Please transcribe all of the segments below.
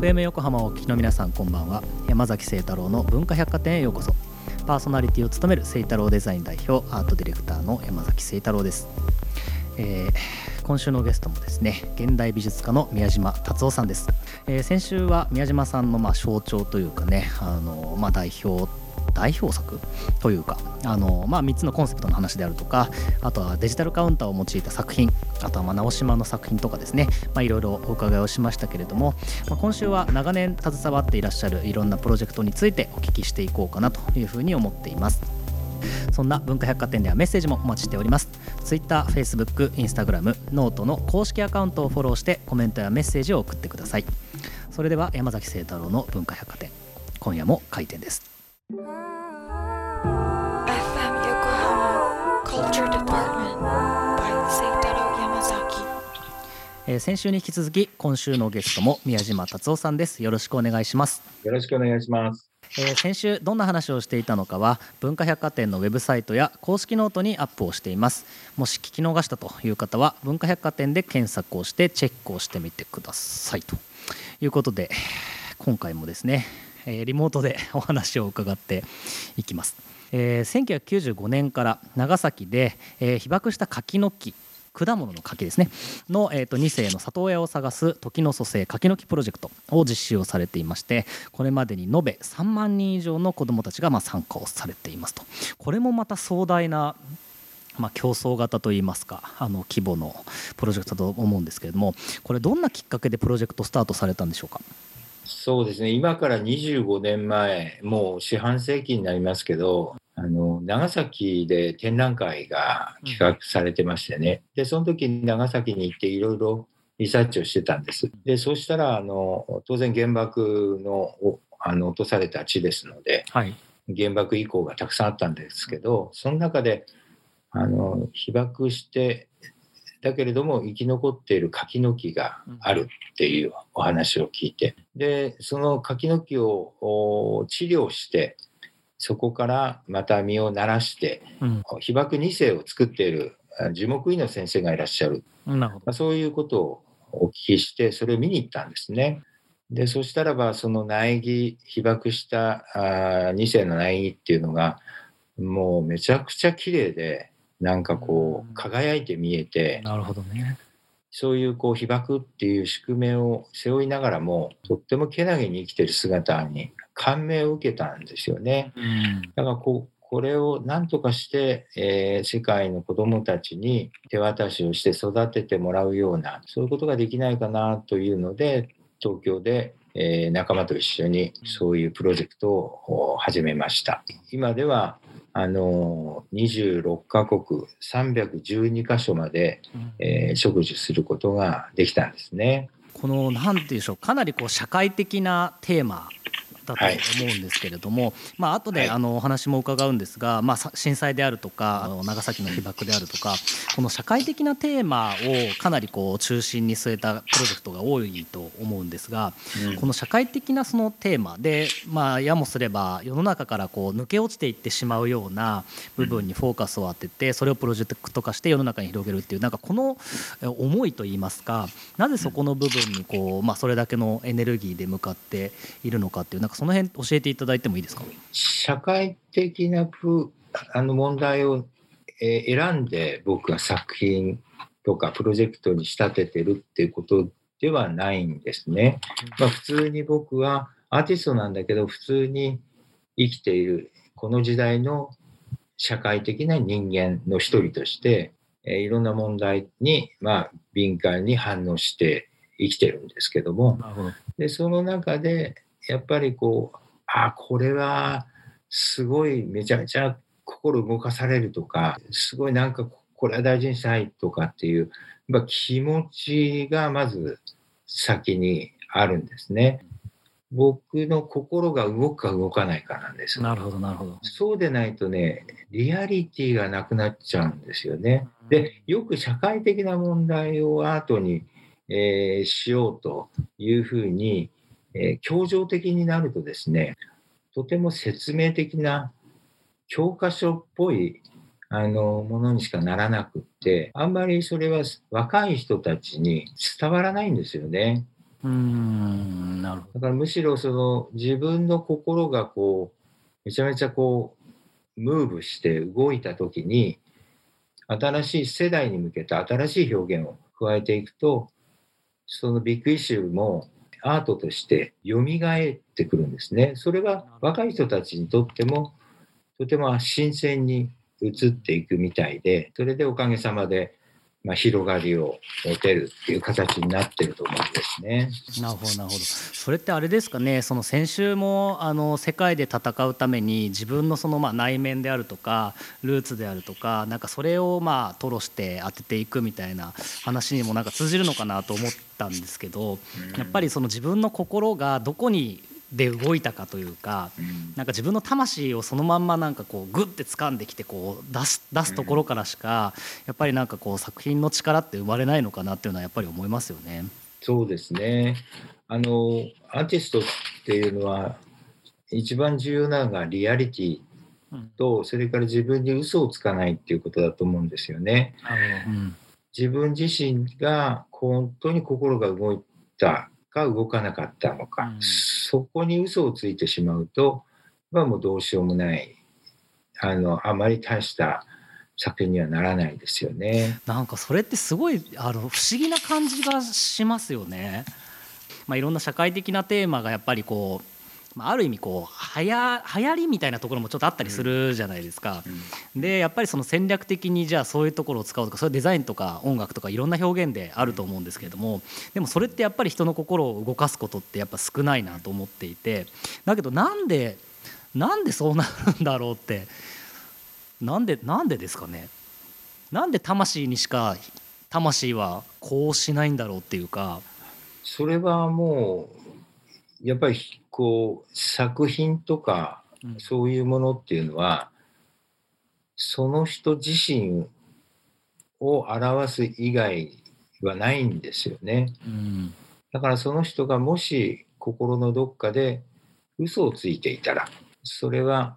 FM 横浜をお聞きの皆さんこんばんは。山崎清太郎の文化百貨店へようこそ。パーソナリティを務める清太郎デザイン代表アートディレクターの山崎清太郎です、えー今週のゲストもですね現代美術家の宮島達夫さんです、えー先週は宮島さんのまあ象徴というかねあの、まあ、代表代表作というかあの、まあ、3つのコンセプトの話であるとかあとはデジタルカウンターを用いた作品あとはま直島の作品とかですねまあいろいろお伺いをしましたけれども、まあ、今週は長年携わっていらっしゃるいろんなプロジェクトについてお聞きしていこうかなというふうに思っています。そんな文化百貨店ではメッセージもお待ちしております。Twitter、Facebook、Instagram、 note の公式アカウントをフォローしてコメントやメッセージを送ってください。それでは山崎晴太郎の文化百貨店今夜も開店です。えー先週に引き続き今週のゲストも宮島達男さんです。よろしくお願いします。よろしくお願いします。えー先週どんな話をしていたのかは文化百貨店のウェブサイトや公式ノートにアップをしていますもし聞き逃したという方は文化百貨店で検索をしてチェックをしてみてくださいということで今回もですね、えーリモートでお話を伺っていきます、えー1995年から長崎で、えー被爆した柿の木果物の柿ですね。の、えー、と2世の里親を探す時の蘇生柿の木プロジェクトを実施をされていましてこれまでに延べ3万人以上の子どもたちがまあ参加をされていますと。これもまた壮大なまあ、競争型といいますかあの規模のプロジェクトだと思うんですけれどもこれどんなきっかけでプロジェクトスタートされたんでしょうか？そうですね、今から25年前、もう四半世紀になりますけど、あの長崎で展覧会が企画されてましてね、でその時に長崎に行っていろいろリサーチをしてたんです。でそうしたらあの当然原爆のおあの落とされた地ですのではい。原爆遺構がたくさんあったんですけどその中であの被爆してだけれども生き残っている柿の木があるっていうお話を聞いて。でその柿の木をお治療してそこからまた実をならしてうん。被爆2世を作っているあ樹木医の先生がいらっしゃる、なるほど。まあ、そういうことをお聞きしてそれを見に行ったんですね。でそしたらばその苗木被爆したあ2世の苗木っていうのがもうめちゃくちゃ綺麗でなんかこうん。う輝いて見えてなるほどね。そういうこう被爆っていう宿命を背負いながらもとってもけなげに生きてる姿に感銘を受けたんですよね。うんだからこうこれを何とかして、えー世界の子どもたちに手渡しをして育ててもらうようなそういうことができないかなというので東京で、えー仲間と一緒にそういうプロジェクトをお始めました。今ではあの26カ国312カ所まで、えー植樹することができたんですね。このなんていうんでしょうかなりこう社会的なテーマだと思うんですけれども、まあ後ではい。あのお話も伺うんですが、まあさ震災であるとかあの長崎の被爆であるとかこの社会的なテーマをかなりこう中心に据えたプロジェクトが多いと思うんですが、この社会的なそのテーマで、まあ、やもすれば世の中からこう抜け落ちていってしまうような部分にフォーカスを当ててそれをプロジェクト化して世の中に広げるっていうなんかこのえ思いといいますかなぜそこの部分にこう、まあ、それだけのエネルギーで向かっているのかっていうなんかその辺教えていただいてもいいですか？社会的なプあの問題を、えー選んで僕が作品とかプロジェクトに仕立ててるっていうことではないんですね。まあ、普通に僕はアーティストなんだけど普通に生きているこの時代の社会的な人間の一人として、えーいろんな問題に、まあ、敏感に反応して生きてるんですけども、でその中でやっぱりこうあこれはすごいめちゃめちゃ心動かされるとかすごいなんかこれは大事にしたいとかっていうやっぱ気持ちがまず先にあるんですね。僕の心が動くか動かないかなんです。なるほどなるほどそうでないとね、リアリティがなくなっちゃうんですよね。で、よく社会的な問題をアートに、えーしようというふうに、えー協情的になるとですね、とても説明的な教科書っぽいあのものにしかならなくって、あんまりそれは若い人たちに伝わらないんですよね。うーんなるほどだからむしろその自分の心がこうめちゃめちゃこうムーブして動いた時に新しい世代に向けた新しい表現を加えていくとそのビッグイシューもアートとして蘇ってくるんですね。それが若い人たちにとってもとても新鮮に移っていくみたいでそれでおかげさまで、まあ、広がりを持てるっていう形になってると思うんですね。なるほどなるほど。それってあれですかね？その先週もあの世界で戦うために自分のそのまあ内面であるとかルーツであるとかなんかそれをまあ吐露して当てていくみたいな話にもなんか通じるのかなと思ったんですけどやっぱりその自分の心がどこにで動いたかというかうんなんか自分の魂をそのまんまなんかこうグッて掴んできてこう出す出すところからしかやっぱりなんかこう作品の力って生まれないのかなっていうのはやっぱり思いますよね。そうですね。あの、アーティストっていうのは、一番重要なのがリアリティうんと、それから自分に嘘をつかないっていうことだと思うんですよね。うん自分自身が本当に心が動いたか動かなかったのか、うんそこに嘘をついてしまうと、まあもうどうしようもない、あの、あまり大した作品にはならないですよね。なんかそれってすごいあの不思議な感じがしますよね。まあ、いろんな社会的なテーマがやっぱりこう、まあ、ある意味こうはや流行りみたいなところもちょっとあったりするじゃないですか。でやっぱりその戦略的にじゃあそういうところを使うとかそれデザインとか音楽とかいろんな表現であると思うんですけれどもでもそれってやっぱり人の心を動かすことってやっぱ少ないなと思っていてだけどなんでなんでそうなるんだろうってなんでなんでですかねなんで魂にしか魂はこうしないんだろうっていうか。それはもうやっぱりこう作品とかうんそういうものっていうのはその人自身を表す以外はないんですよね。うんだからその人がもし心のどっかで嘘をついていたらそれは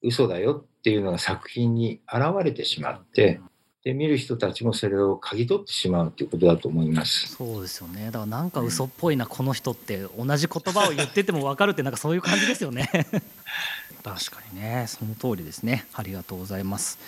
嘘だよっていうのが作品に現れてしまってで見る人たちもそれを嗅ぎ取ってしまうということだと思います。そうですよね。だからなんか嘘っぽいなこの人って同じ言葉を言ってても分かるってなんかそういう感じですよね。確かにね。その通りですね。ありがとうございます、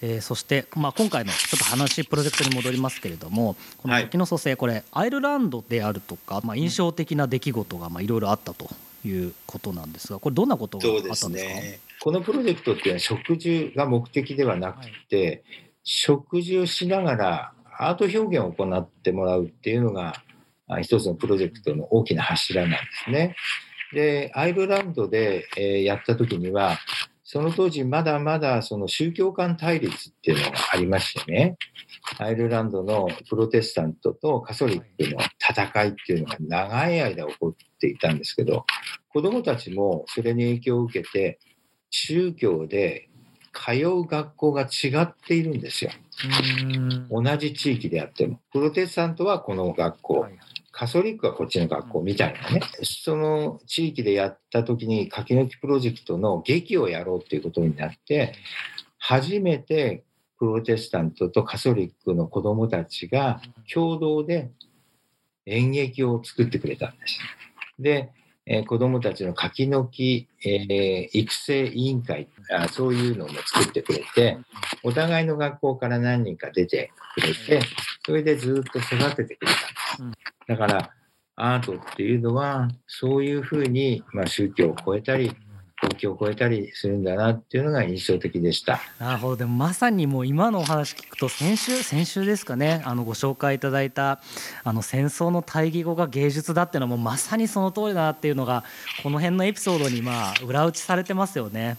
えーそして、まあ、今回のちょっと話プロジェクトに戻りますけれどもこのはい時の蘇生これアイルランドであるとか、まあ、印象的な出来事がまあいろいろあったということなんですがこれどんなことがあったんですか？このプロジェクトっていうのは食事が目的ではなくて、食事をしながらアート表現を行ってもらうっていうのが一つのプロジェクトの大きな柱なんですね。で、アイルランドで、えーやった時には、その当時まだまだその宗教間対立っていうのがありましてね、アイルランドのプロテスタントとカソリックの戦いっていうのが長い間起こっていたんですけど、子どもたちもそれに影響を受けて、宗教で通う学校が違っているんですよ。うん同じ地域であっても。プロテスタントはこの学校、はいカソリックはこっちの学校みたいなね。その地域でやった時に書き抜きプロジェクトの劇をやろうっていうことになって、初めてプロテスタントとカソリックの子どもたちが共同で演劇を作ってくれたんです。で、えー子どもたちの書き抜き、えー育成委員会あ、そういうのも作ってくれて、お互いの学校から何人か出てくれて、それでずっと育ててくれたんです。だから、アートっていうのは、そういうふうに、まあ、宗教を超えたり、国境を越えたりするんだなっていうのが印象的でした。なるほどでもまさにもう今のお話聞くと先週先週ですかねあのご紹介いただいたあの戦争の対義語が芸術だっていうのはもうまさにその通りだなっていうのがこの辺のエピソードにまあ裏打ちされてますよね。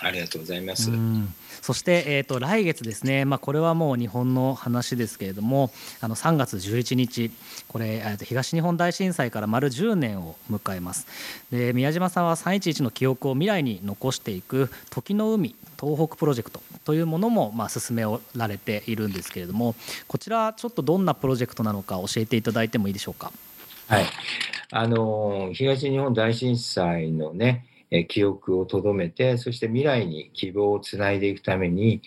ありがとうございまうん。そして、えー、と来月ですね、まあ、これはもう日本の話ですけれどもあの3月11日これ、えーと東日本大震災から丸10年を迎えます。で宮島さんは311の記憶を未来に残していく「時の海東北プロジェクト」というものも、まあ、進められているんですけれどもこちらちょっとどんなプロジェクトなのか教えていただいてもいいでしょうか？はい。あの、東日本大震災のね、え記憶をとどめて、そして未来に希望をつないでいくために、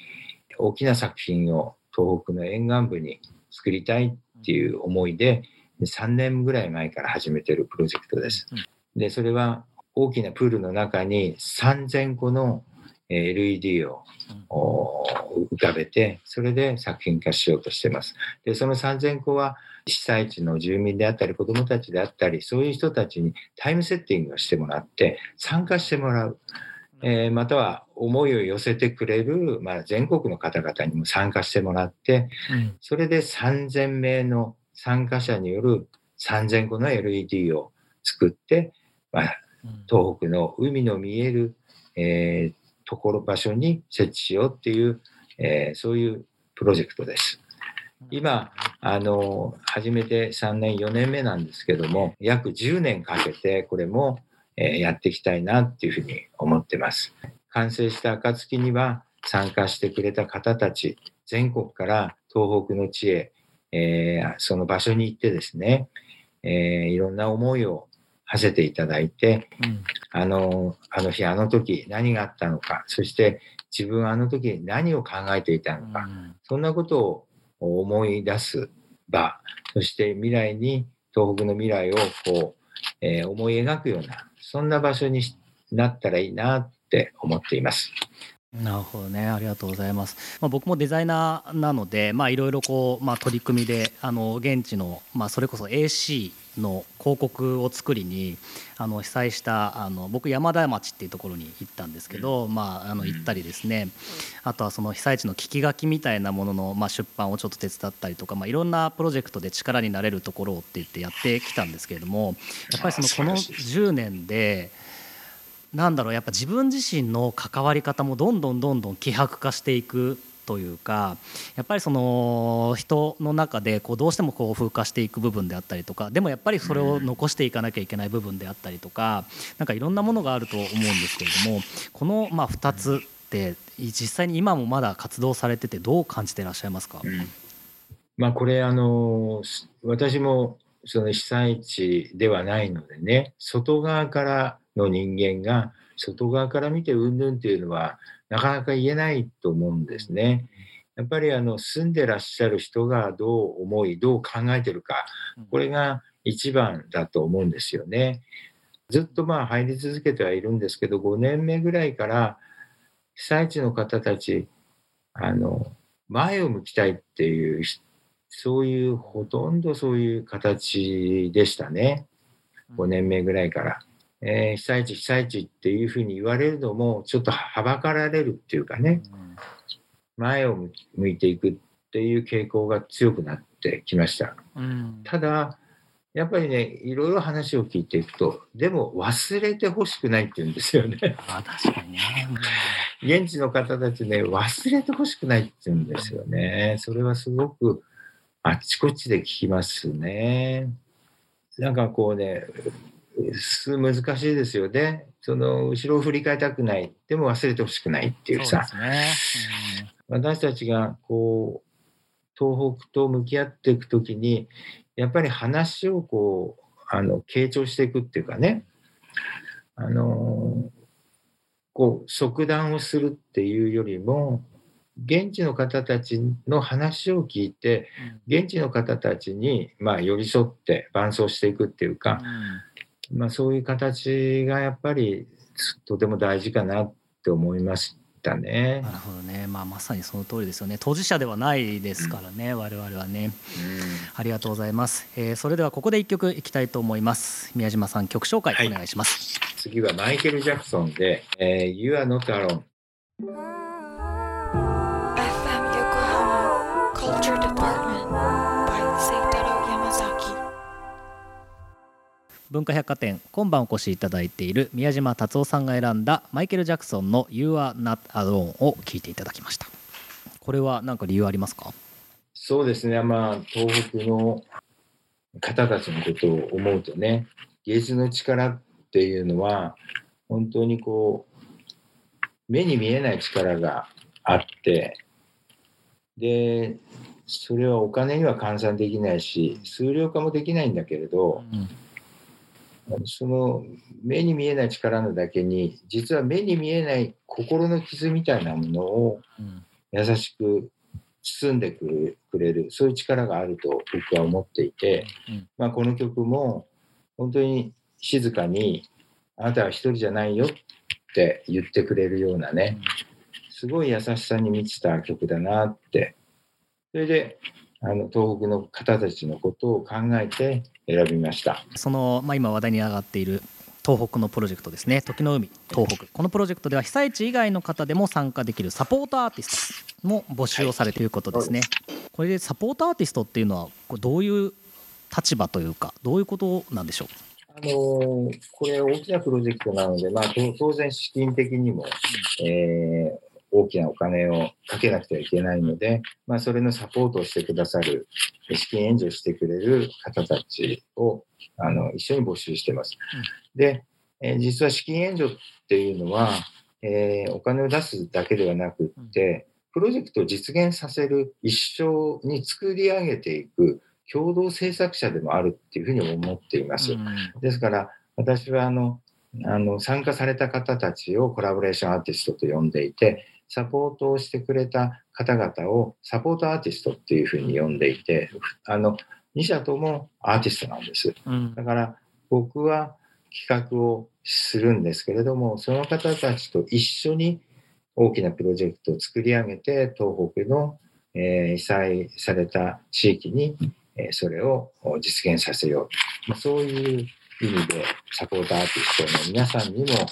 大きな作品を東北の沿岸部に作りたいっていう思いで、3年ぐらい前から始めてるプロジェクトです。うんで、それは大きなプールの中に3000個のえー LED をお浮かべて、それで作品化しようとしてます。で、その3000個は被災地の住民であったり、子どもたちであったり、そういう人たちにタイムセッティングをしてもらって、参加してもらう。えーまたは思いを寄せてくれる、まあ、全国の方々にも参加してもらって、うんそれで3000名の参加者による3000個の LED を作って、まあ、うん東北の海の見える、えーところ場所に設置しようっていう、えーそういうプロジェクトです。今、あの始めて3年、4年目なんですけども、約10年かけてこれも、えーやっていきたいなっていうふうに思ってます。完成した暁には参加してくれた方たち、全国から東北の地へ、えーその場所に行ってですね、えーいろんな思いを馳せていただいて、うんあの、あの日、あの時、何があったのか、そして自分はあの時何を考えていたのか、そんなことを思い出す場、そして未来に、東北の未来をこう、えー思い描くような、そんな場所になったらいいなって思っています。なるほどね。ありがとうございます、まあ、僕もデザイナーなのでまあいろいろこう、まあ、取り組みであの現地の、まあ、それこそ AC の広告を作りにあの被災したあの僕山田町っていうところに行ったんですけど、まあ、あの行ったりですね。あとはその被災地の聞き書きみたいなものの、まあ、出版をちょっと手伝ったりとか、まあ、いろんなプロジェクトで力になれるところをって言ってやってきたんですけれどもやっぱりそのこのあ素晴らしい。10年でなんだろうやっぱ自分自身の関わり方もどんどんどんどん希薄化していくというかやっぱりその人の中でこうどうしてもこう風化していく部分であったりとかでもやっぱりそれを残していかなきゃいけない部分であったりとかなんかいろんなものがあると思うんですけれどもこのまあ2つって実際に今もまだ活動されててどう感じてらっしゃいますか、うん。まあこれあの私もその被災地ではないのでね外側からの人間が外側から見てうんぬんっていうのはなかなか言えないと思うんですね。やっぱりあの住んでらっしゃる人がどう思いどう考えてるかこれが一番だと思うんですよね。ずっとまあ入り続けてはいるんですけど5年目ぐらいから被災地の方たちあの前を向きたいっていうひそういうほとんどそういう形でしたね5年目ぐらいから。えー被災地被災地っていうふうに言われるのもちょっとはばかられるっていうかね前を向いていくっていう傾向が強くなってきました。うんただやっぱりねいろいろ話を聞いていくとでも忘れてほしくないって言うんですよね。あ確かにね、現地の方たちね、忘れてほしくないって言うんですよね。それはすごくあっちこっちで聞きますね。なんかこうね、す難しいですよね。その後ろを振り返りたくない。でも忘れてほしくないっていうそうでさ、すね、私たちがこう、東北と向き合っていくときに、やっぱり話をこう、あの、傾聴していくっていうかね、あのこう、即断をするっていうよりも、現地の方たちの話を聞いて、現地の方たちに、まあ、寄り添って伴走していくっていうか、まあ、そういう形がやっぱりとても大事かなって思いましたね。な。るほどね、まあ、まさにその通りですよね。当事者ではないですからね、我々はね。ありがとうございます、えーそれではここで一曲いきたいと思います。宮島さん曲紹介はい。お願いします、次はマイケル・ジャクソンで「えー You are not alone 文化百貨店今晩お越しいただいている宮島達夫さんが選んだマイケル・ジャクソンの「You are not alone」を聞いていただきました。これは何か理由ありますか」そうですね。まあ東北の方たちのことを思うとね芸術の力っていうのは本当にこう目に見えない力があってでそれはお金には換算できないし数量化もできないんだけれど、うんその目に見えない力のだけに実は目に見えない心の傷みたいなものをうん。優しく包んでくれるそういう力があると僕は思っていて、うん。まあ、この曲も本当に静かに「あなたは一人じゃないよ」って言ってくれるようなねすごい優しさに満ちた曲だなって。それであの東北の方たちのことを考えて選びました。その、まあ、今話題に上がっている東北のプロジェクトですね。時の海東北。このプロジェクトでは被災地以外の方でも参加できるサポートアーティストも募集をされていることですね、これでサポートアーティストっていうのはこれどういう立場というかどういうことなんでしょあのーこれ大きなプロジェクトなので、まあ、と当然資金的にも、えー大きなお金をかけなくてはいけないので、まあ、それのサポートをしてくださる、資金援助してくれる方たちをあの一緒に募集しています。で、えー実は資金援助っていうのは、えーお金を出すだけではなくって、プロジェクトを実現させる一生に作り上げていく共同制作者でもあるっていうふうに思っています。う、ですから、私はあのあの参加された方たちをコラボレーションアーティストと呼んでいて、サポートをしてくれた方々をサポートアーティストっていうふうに呼んでいて、あの2社ともアーティストなんです。うんだから僕は企画をするんですけれども、その方たちと一緒に大きなプロジェクトを作り上げて、東北の、えー被災された地域に、えーそれを実現させよう。まあ、そういう意味で、サポートアーティストの皆さんにも、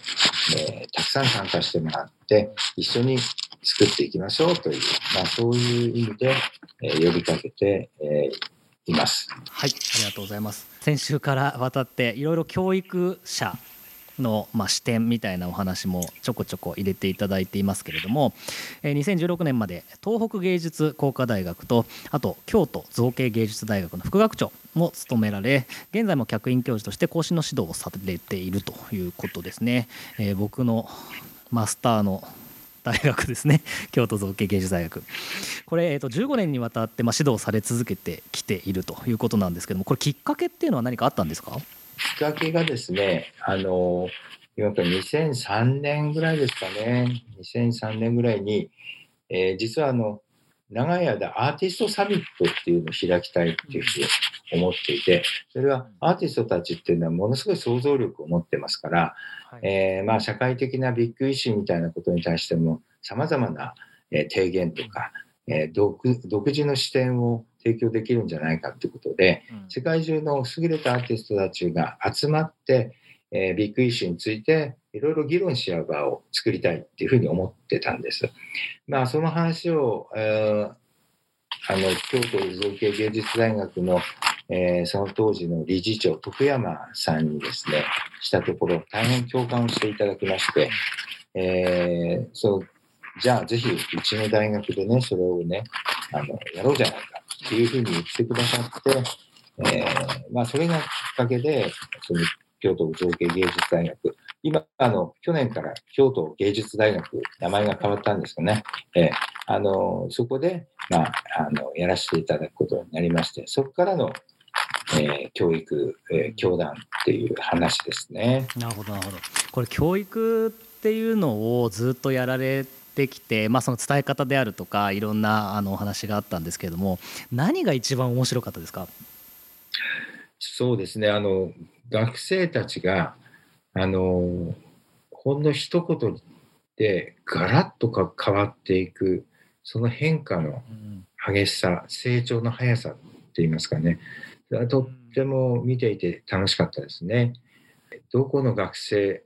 えーたくさん参加してもらって、一緒に作っていきましょうという、まあ、そういう意味で、えー呼びかけて、えーいます。はいありがとうございます先週から渡っていろいろ教育者の、まあ、視点みたいなお話もちょこちょこ入れていただいていますけれども、えー2016年まで東北芸術工科大学とあと京都造形芸術大学の副学長も務められ現在も客員教授として講師の指導をされているということですね、えー僕のマスターの大学ですね。京都造形芸術大学。これ、えー、と15年にわたって、まあ、指導され続けてきているということなんですけどもこれきっかけっていうのは何かあったんですか？きっかけがですね、あの、今から2003年ぐらいですかね、2003年ぐらいに、えー実はあの、長い間アーティストサミットっていうのを開きたいっていうふうに思っていて、それはアーティストたちっていうのはものすごい想像力を持ってますから、えーまあ、社会的なビッグイシューみたいなことに対しても、さまざまな、えー提言とか、えー独独自の視点を提供できるんじゃないかということで、世界中の優れたアーティストたちが集まって、えービッグイシューについていろいろ議論し合う場を作りたいっていうふうに思ってたんです。まあ、その話を、えーあの京都造形芸術大学の、えーその当時の理事長徳山さんにですねしたところ大変共感をしていただきまして、えーそうじゃあぜひうちの大学でねそれをねあのやろうじゃないかっていうふうに言ってくださって、えーまあ、それがきっかけで、その京都造形芸術大学、今、あの、去年から京都芸術大学、名前が変わったんですかね。えーあの、そこで、まあ、あの、やらせていただくことになりまして、そこからの、えー教育、えー教団っていう話ですね。なるほどなるほどこれ教育っていうのをずっとやられてきて、まあ、その伝え方であるとかいろんなあのお話があったんですけれども何が一番面白かったですか？そうですね、あの、学生たちが、あの、ほんの一言でガラッとか変わっていく、その変化の激しさ、成長の速さって言いますかね。とっても見ていて楽しかったですね。どこの学生、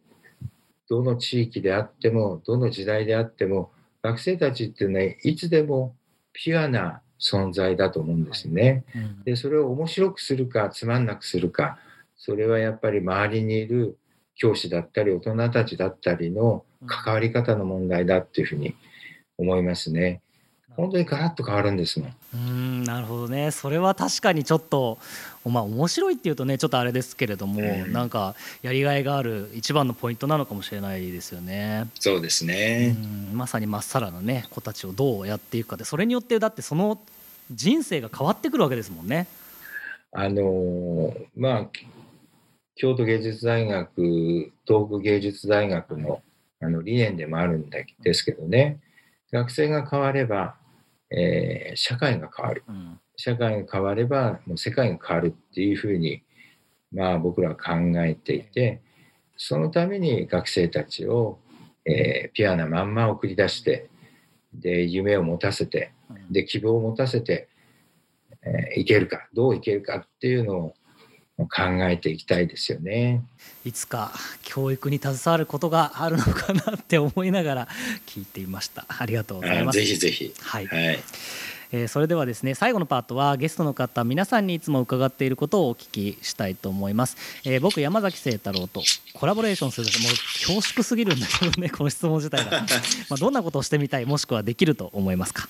どの地域であっても、どの時代であっても、学生たちっていうのはいつでもピュアな存在だと思うんですね。で、それを面白くするか、つまんなくするか、それはやっぱり周りにいる教師だったり、大人たちだったりの関わり方の問題だっていうふうに思いますね。本当にガラッと変わるんですもん。うんなるほどねそれは確かにちょっとまあ面白いっていうとねちょっとあれですけれども、うんなんかやりがいがある一番のポイントなのかもしれないですよね。そうですうね。んまさにまっさらなね子たちをどうやっていくかでそれによってだってその人生が変わってくるわけですもんね。あのーまあ、京都芸術大学、東北芸術大学のあの理念でもあるんですけどね、学生が変われば、えー社会が変わる。うん社会が変わればもう世界が変わるっていうふうに、まあ、僕らは考えていてそのために学生たちを、えーピュアなまんま送り出してで夢を持たせてうんで希望を持たせて、えーいけるかどういけるかっていうのを考えていきたいですよね。いつか教育に携わることがあるのかなって思いながら 聞いていましたありがとうございますぜひぜひ。はい、はい。えーそれではですね最後のパートはゲストの方皆さんにいつも伺っていることをお聞きしたいと思います、えー僕山崎清太郎とコラボレーションするもう恐縮すぎるんだけどね この質問自体が まあどんなことをしてみたいもしくはできると思いますか？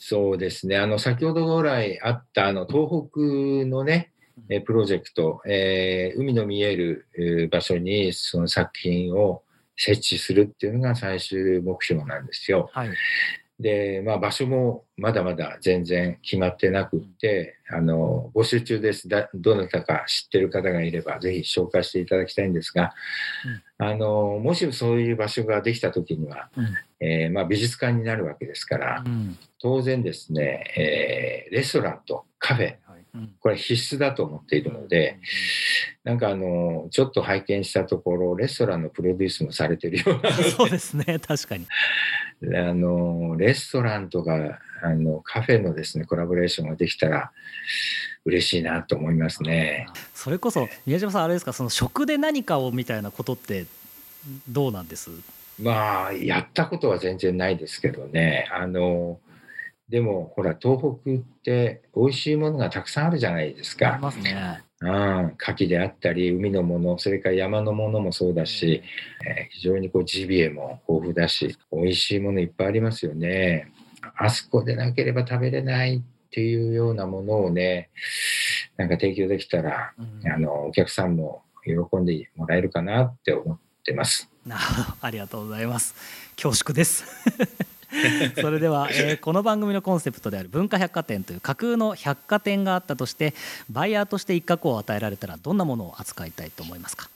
そうですね。あの、先ほど来あった、あの、東北のね、えプロジェクト、えー海の見えるえー場所にその作品を設置するっていうのが最終目標なんですよ。はいで、まあ、場所もまだまだ全然決まってなくって、あの、募集中です。だどなたか知ってる方がいれば、ぜひ紹介していただきたいんですが、あの、もしそういう場所ができた時には、うんえーまあ、美術館になるわけですから、うん当然ですね、えーレストランとカフェ、うんこれ必須だと思っているので、なんかあの、ちょっと拝見したところ、レストランのプロデュースもされてるような。そうですね。確かに。あの、レストランとか、あの、カフェのですね、コラボレーションができたら嬉しいなと思いますね。それこそ宮島さんあれですか？その食で何かをみたいなことってどうなんです？まあ、やったことは全然ないですけどね。あの、でも、ほら、東北って美味しいものがたくさんあるじゃないですか。ありますねうん、牡蠣であったり、海のもの、それから山のものもそうだし、えー非常にこうジビエも豊富だし、美味しいものいっぱいありますよね。あそこでなければ食べれないっていうようなものをね、なんか提供できたら、うんあの、お客さんも喜んでもらえるかなって思ってます。ありがとうございます恐縮です それでは、えーこの番組のコンセプトである文化百貨店という架空の百貨店があったとしてバイヤーとして一角を与えられたらどんなものを扱いたいと思いますか？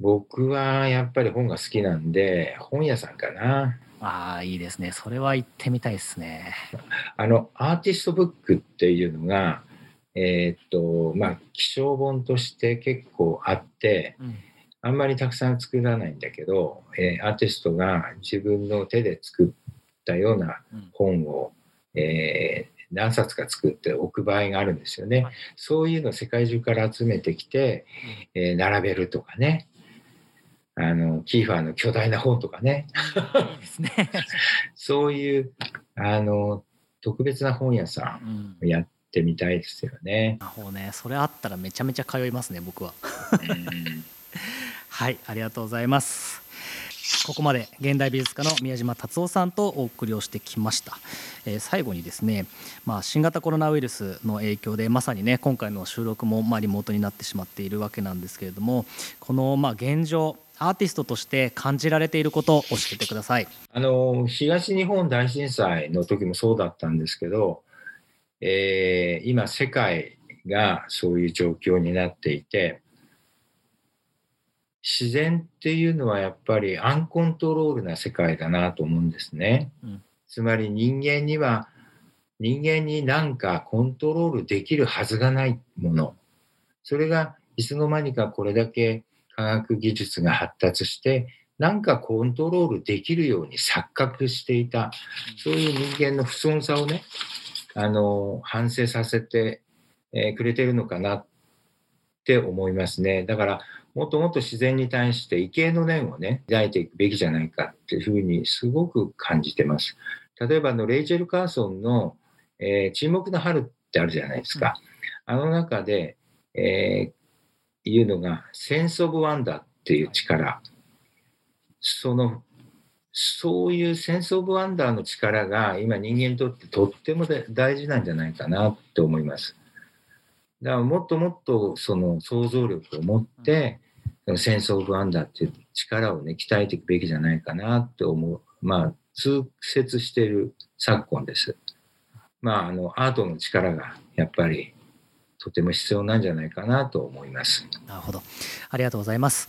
僕はやっぱり本が好きなんで、本屋さんかな。ああいいですね。それは行ってみたいですね。あの、アーティストブックっていうのが、えーっと、まあ、気象本として結構あって、うん。あんまりたくさん作らないんだけど、えーアーティストが自分の手で作ったようなうん。本を、えー何冊か作って置く場合があるんですよね。はい。そういうのを世界中から集めてきて、えー並べるとかね。あの、キーファーの巨大な本とかね。そういう、あの、特別な本屋さうんん。をやってみたいですよね。なるほどね。それあったらめちゃめちゃ通いますね僕は。うん。はいありがとうございますここまで現代美術家の宮島達夫さんとお送りをしてきました、えー最後にですね、まあ、新型コロナウイルスの影響でまさにね今回の収録もまあリモートになってしまっているわけなんですけれどもこのまあ現状アーティストとして感じられていることを教えてください。あの、東日本大震災の時もそうだったんですけど、えー今世界がそういう状況になっていて、自然っていうのはやっぱりアンコントロールな世界だなと思うんですね。うんつまり人間には人間になんかコントロールできるはずがないもの。それがいつの間にかこれだけ科学技術が発達して、なんかコントロールできるように錯覚していた、そういう人間の不遜さをね、あの、反省させて、えーくれてるのかなって思いますね。だから、もっともっと自然に対して畏敬の念をね、抱いていくべきじゃないかっていうふうにすごく感じてます。例えばあの、レイチェル・カーソンの、えー沈黙の春ってあるじゃないですか。あの中で、えーいうのが、センス・オブ・ワンダーっていう力。その、そういうセンス・オブ・ワンダーの力が今人間にとってとってもで大事なんじゃないかなと思います。だからもっともっとその想像力を持って、そのセンス・オブ・ワンダーっていう力をね、鍛えていくべきじゃないかなって思う。まあ、通説している昨今です。まあ、あの、アートの力がやっぱりとても必要なんじゃないかなと思います。なるほどありがとうございます、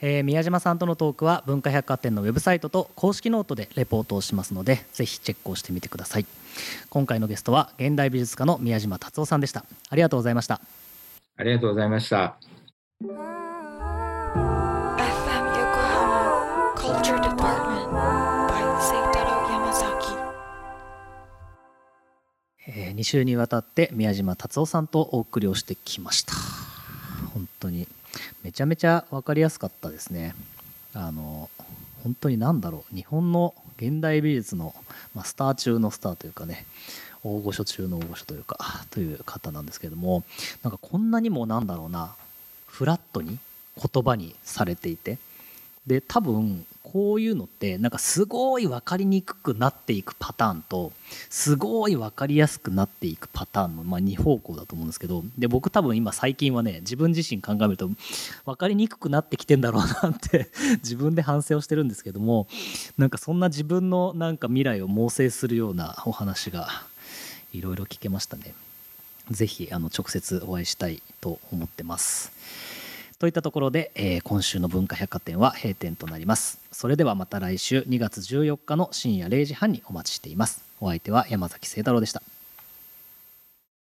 えー宮島さんとのトークは文化百貨店のウェブサイトと公式ノートでレポートをしますのでぜひチェックをしてみてください今回のゲストは現代美術家の宮島達夫さんでした。ありがとうございました。ありがとうございました。え2週にわたって宮島達夫さんとお送りをしてきました。本当にめちゃめちゃ分かりやすかったですね。あの本当に何だろう。日本の現代美術の、まあ、スター中のスターというかね大御所中の大御所というかという方なんですけれどもなんかこんなにもなんだろうなフラットに言葉にされていてで多分こういうのってなんかすごい分かりにくくなっていくパターンとすごい分かりやすくなっていくパターンの、まあ、2方向だと思うんですけどで僕多分今最近はね自分自身鑑みると分かりにくくなってきてんだろうなって 自分で反省をしてるんですけどもなんかそんな自分のなんか未来を猛省するようなお話がいろいろ聞けましたね。ぜひあの直接お会いしたいと思ってます。といったところで、えー今週の文化百貨店は閉店となります。それではまた来週2月14日の深夜0時半にお待ちしています。お相手は山崎清太郎でした。